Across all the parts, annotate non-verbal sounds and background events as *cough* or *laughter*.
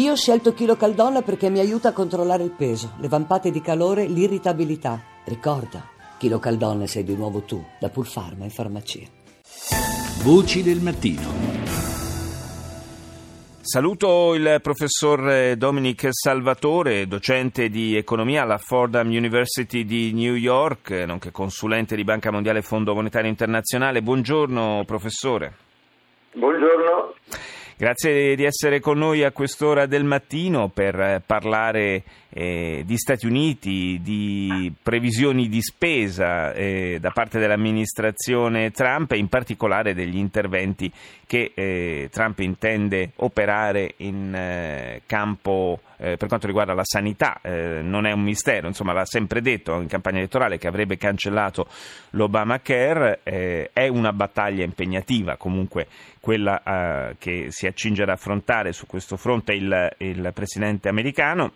Io ho scelto Chilo Caldonna perché mi aiuta a controllare il peso, le vampate di calore, l'irritabilità. Ricorda, Chilo Caldonna sei di nuovo tu, da Pulfarma in farmacia. Voci del mattino. Saluto il professor Dominic Salvatore, docente di economia alla Fordham University di New York, nonché consulente di Banca Mondiale e Fondo Monetario Internazionale. Buongiorno professore. Buongiorno. Grazie di essere con noi a quest'ora del mattino per parlare eh, di Stati Uniti, di previsioni di spesa eh, da parte dell'amministrazione Trump e in particolare degli interventi che eh, Trump intende operare in eh, campo eh, per quanto riguarda la sanità. Eh, non è un mistero, insomma l'ha sempre detto in campagna elettorale che avrebbe cancellato l'Obamacare, è una battaglia impegnativa comunque quella che si accinge ad affrontare su questo fronte il, il presidente americano.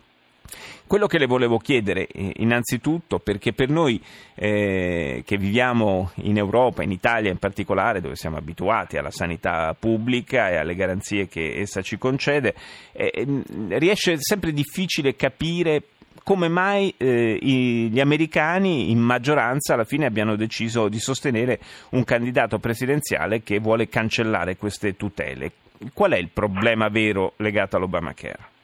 Quello che le volevo chiedere eh, innanzitutto, perché per noi eh, che viviamo in Europa, in Italia in particolare, dove siamo abituati alla sanità pubblica e alle garanzie che essa ci concede, eh, ehm, riesce sempre difficile capire come mai eh, gli americani in maggioranza alla fine abbiano deciso di sostenere un candidato presidenziale che vuole cancellare queste tutele. Qual è il problema vero legato all'Obamacare?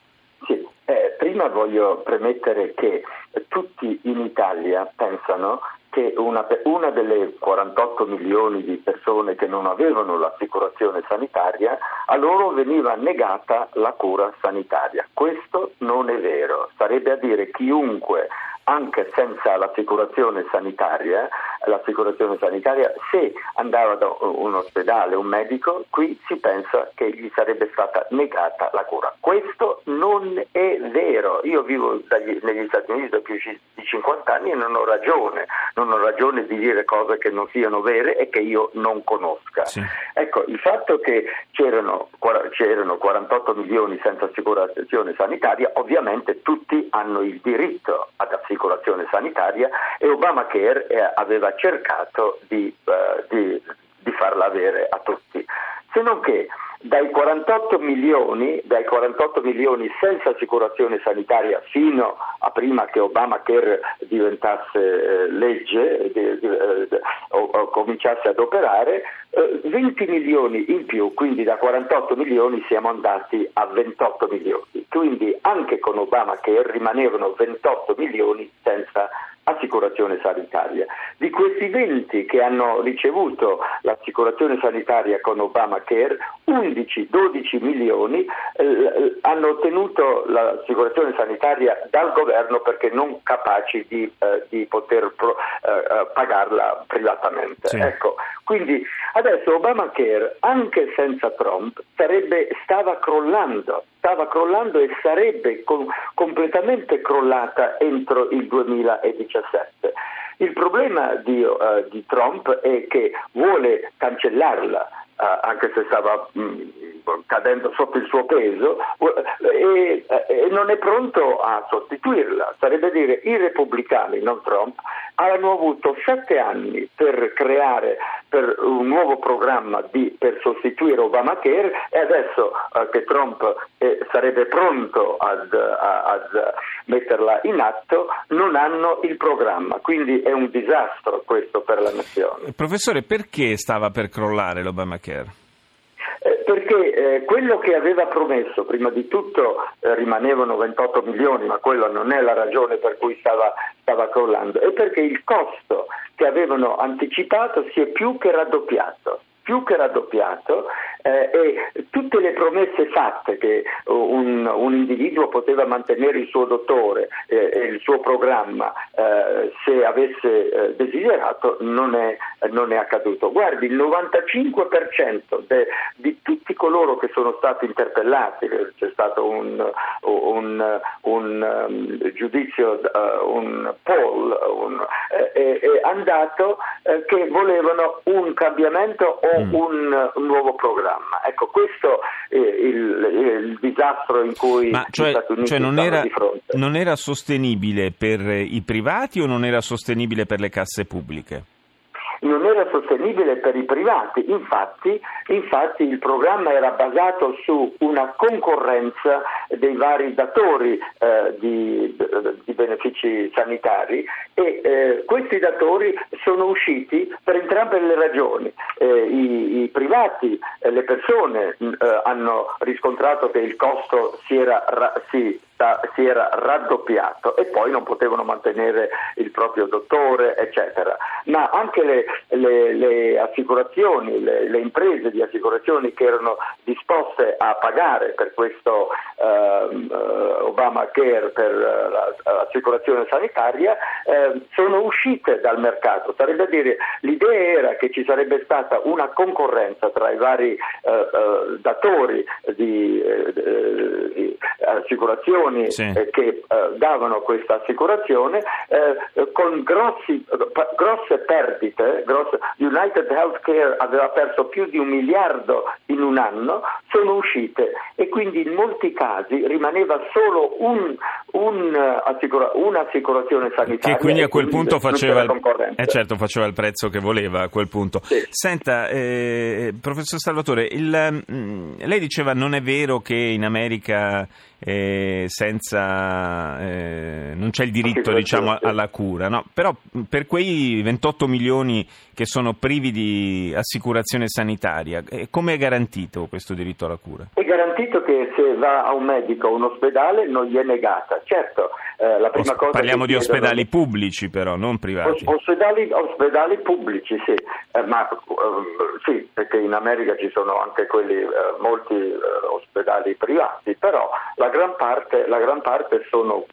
Prima voglio premettere che tutti in Italia pensano che una, una, delle 48 milioni di persone che non avevano l'assicurazione sanitaria, a loro veniva negata la cura sanitaria. Questo non è vero, sarebbe a dire chiunque anche senza l'assicurazione sanitaria, l'assicurazione sanitaria, se andava da un ospedale, un medico, qui si pensa che gli sarebbe stata negata la cura. Questo non è vero. Io vivo dagli, negli Stati Uniti da più di 50 anni e non ho ragione, non ho ragione di dire cose che non siano vere e che io non conosca. Sì. Ecco, il fatto che c'erano, c'erano 48 milioni senza assicurazione sanitaria, ovviamente tutti hanno il diritto ad assicurazione sanitaria e Obamacare eh, aveva cercato di, uh, di, di farla avere a tutti. Se non che dai 48 milioni, dai 48 milioni senza assicurazione sanitaria fino a prima che Obamacare diventasse eh, legge di, di, eh, o, o, cominciasse ad operare, eh, 20 milioni in più, quindi da 48 milioni siamo andati a 28 milioni. Quindi anche con Obamacare rimanevano 28 milioni senza assicurazione sanitaria. Di questi 20 che hanno ricevuto l'assicurazione sanitaria con Obamacare, 11-12 milioni eh, hanno ottenuto l'assicurazione sanitaria dal governo perché non capaci di, eh, di poter pro, eh, eh pagarla privatamente. Sì. Ecco, quindi adesso Obamacare, anche senza Trump, sarebbe, stava crollando stava crollando e sarebbe com- completamente crollata entro il 2017. Il problema di, uh, di Trump è che vuole cancellarla, uh, anche se stava mh, mm, cadendo sotto il suo peso, e, e, non è pronto a sostituirla. Sarebbe dire i repubblicani, non Trump, hanno avuto sette anni per creare per un nuovo programma di, per sostituire Obamacare e adesso uh, che Trump eh, sarebbe pronto ad, ad, metterla in atto non hanno il programma, quindi è un disastro questo per la nazione. Professore, perché stava per crollare l'Obamacare? Perché eh, quello che aveva promesso, prima di tutto eh, rimanevano 28 milioni, ma quella non è la ragione per cui stava, stava crollando, è perché il costo che avevano anticipato si è più che raddoppiato più che raddoppiato eh, e tutte le promesse fatte che un, un, individuo poteva mantenere il suo dottore eh, e il suo programma eh, se avesse eh, desiderato non è, non è, accaduto. Guardi, il 95% de, di tutti coloro che sono stati interpellati, c'è stato un, un, un um, giudizio, un poll, eh, andato eh, che volevano un cambiamento o mm. un, un, nuovo programma. Ecco, questo è il, il disastro in cui Ma cioè, gli Stati Uniti cioè non era, di fronte. Non era sostenibile per i privati o non era sostenibile per le casse pubbliche? Non era sostenibile per i privati, infatti, infatti il programma era basato su una concorrenza dei vari datori eh, di, di, benefici sanitari e eh, questi datori sono usciti per entrambe le ragioni. Eh, i, i, privati, eh, le persone eh, hanno riscontrato che il costo si era, si si era raddoppiato e poi non potevano mantenere il proprio dottore, eccetera. Ma anche le, le, le assicurazioni, le, le, imprese di assicurazioni che erano disposte a pagare per questo uh, Obamacare, per l'assicurazione sanitaria, uh, sono uscite dal mercato. Sarebbe a dire, l'idea era che ci sarebbe stata una concorrenza tra i vari uh, datori di, di assicurazioni assicurazioni sì. eh, che eh, davano questa assicurazione eh, con grossi, grosse perdite, grosse, United Healthcare aveva perso più di un miliardo in un anno, sono uscite e quindi in molti casi rimaneva solo un, un'assicurazione sanitaria. Che quindi a quel punto faceva il, eh certo, faceva il prezzo che voleva a quel punto. Sì. Senta, eh, professor Salvatore, il, mm, lei diceva non è vero che in America eh, senza, eh, non c'è il diritto diciamo, alla cura, no? però per quei 28 milioni che sono privi di assicurazione sanitaria, eh, come è garantito questo diritto alla cura? È garantito che se va a un medico o un ospedale non gli è negata, certo. Eh, la prima Os- cosa parliamo di chiedono... ospedali pubblici però, non privati. Ospedali, ospedali pubblici, sì, eh, ma sì, perché in America ci sono anche quelli, molti ospedali privati, però la gran parte, la gran parte sono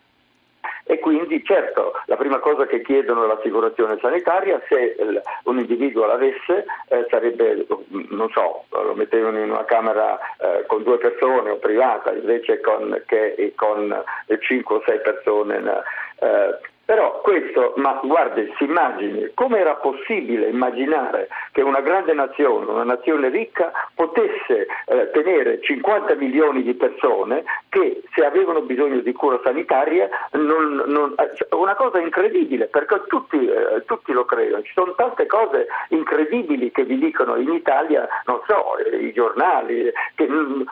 e quindi certo la prima cosa che chiedono l'assicurazione sanitaria, se un individuo l'avesse eh, sarebbe, non so, lo mettevano in una camera eh, con due persone o privata invece con, che con 5 o 6 persone. Eh, però questo, ma guardi, si immagini, come era possibile immaginare che una grande nazione, una nazione ricca, potesse eh, tenere 50 milioni di persone che se avevano bisogno di cura sanitaria, non, non, eh, una cosa incredibile, perché tutti, eh, tutti, lo credono, ci sono tante cose incredibili che vi dicono in Italia, non so, eh, i giornali, che,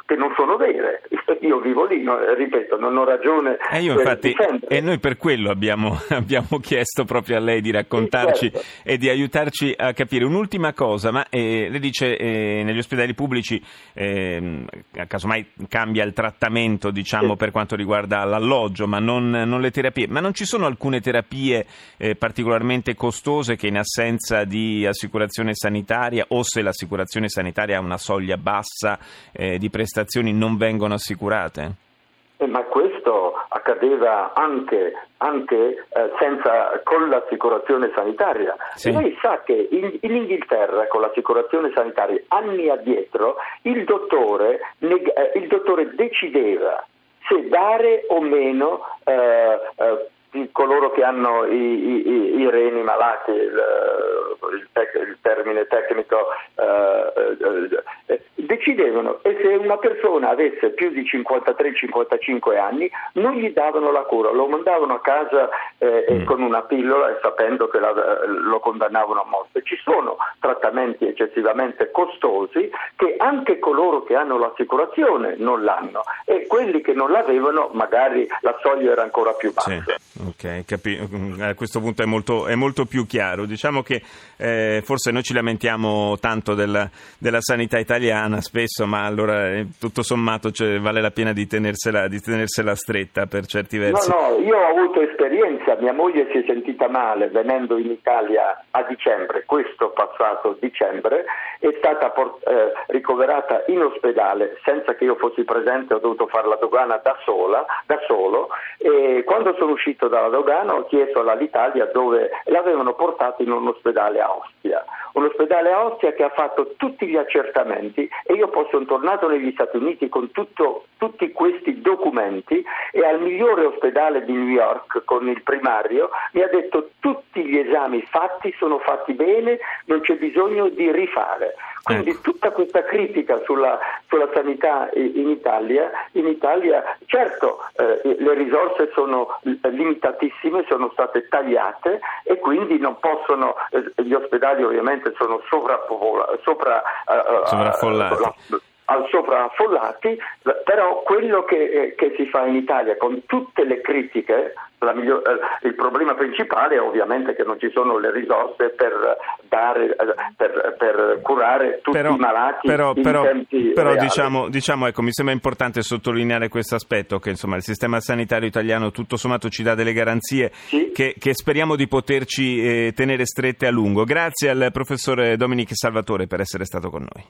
che, non sono vere. *laughs* Io vivo lì, no, ripeto, non ho ragione. E io infatti, e noi per quello abbiamo *laughs* abbiamo chiesto proprio a lei di raccontarci certo. e di aiutarci a capire. Un'ultima cosa, ma eh, lei dice eh, negli ospedali pubblici eh, casomai cambia il trattamento diciamo, sì. per quanto riguarda l'alloggio, ma non, non, le terapie. Ma non ci sono alcune terapie eh, particolarmente costose che in assenza di assicurazione sanitaria o se l'assicurazione sanitaria ha una soglia bassa eh, di prestazioni non vengono assicurate? Eh, ma questo accadeva anche, anche eh, senza, con l'assicurazione sanitaria. Sì. Lei sa che in, in, Inghilterra con l'assicurazione sanitaria anni addietro il dottore, neg- eh, il dottore decideva se dare o meno eh, eh coloro che hanno i, i, i reni malati, il, il, tec, il termine tecnico, eh, eh, eh, decidevano e se una persona avesse più di 53-55 anni non gli davano la cura, lo mandavano a casa eh, mm. con una pillola e sapendo che la, lo condannavano a morte. Ci sono trattamenti eccessivamente costosi che anche coloro che hanno l'assicurazione non l'hanno e quelli che non l'avevano magari la soglia era ancora più bassa. Sì. Ok, capi- a questo punto è molto, è molto più chiaro. Diciamo che eh, forse noi ci lamentiamo tanto della, della, sanità italiana spesso, ma allora eh, tutto sommato cioè, vale la pena di tenersela, di tenersela, stretta per certi versi. No, no, io ho avuto esperienza, mia moglie si è sentita male venendo in Italia a dicembre, questo passato dicembre, è stata port- eh, ricoverata in ospedale senza che io fossi presente, ho dovuto fare la dogana da sola, da solo, e quando sono uscito da dalla dogana ho chiesto all'Italia dove l'avevano portato in un ospedale a Ostia, un ospedale a Ostia che ha fatto tutti gli accertamenti e io poi sono tornato negli Stati Uniti con tutto, tutti questi documenti e al migliore ospedale di New York con il primario mi ha detto tutti gli esami fatti sono fatti bene, non c'è bisogno di rifare. Quindi ecco. tutta questa critica sulla, sulla, sanità in Italia, in Italia certo eh, le risorse sono limitatissime, sono state tagliate e quindi non possono, eh, gli ospedali ovviamente sono sovrappovolati, sopra, uh, sovraffollati. Al sovraffollati, però quello che, eh, che, si fa in Italia con tutte le critiche, miglior, eh, il problema principale è ovviamente che non ci sono le risorse per, dare, eh, per, per curare tutti però, i malati però, però, però diciamo, diciamo, ecco, mi sembra importante sottolineare questo aspetto, che insomma, il sistema sanitario italiano tutto sommato ci dà delle garanzie sì. che, che, speriamo di poterci eh, tenere strette a lungo. Grazie al professore Dominic Salvatore per essere stato con noi.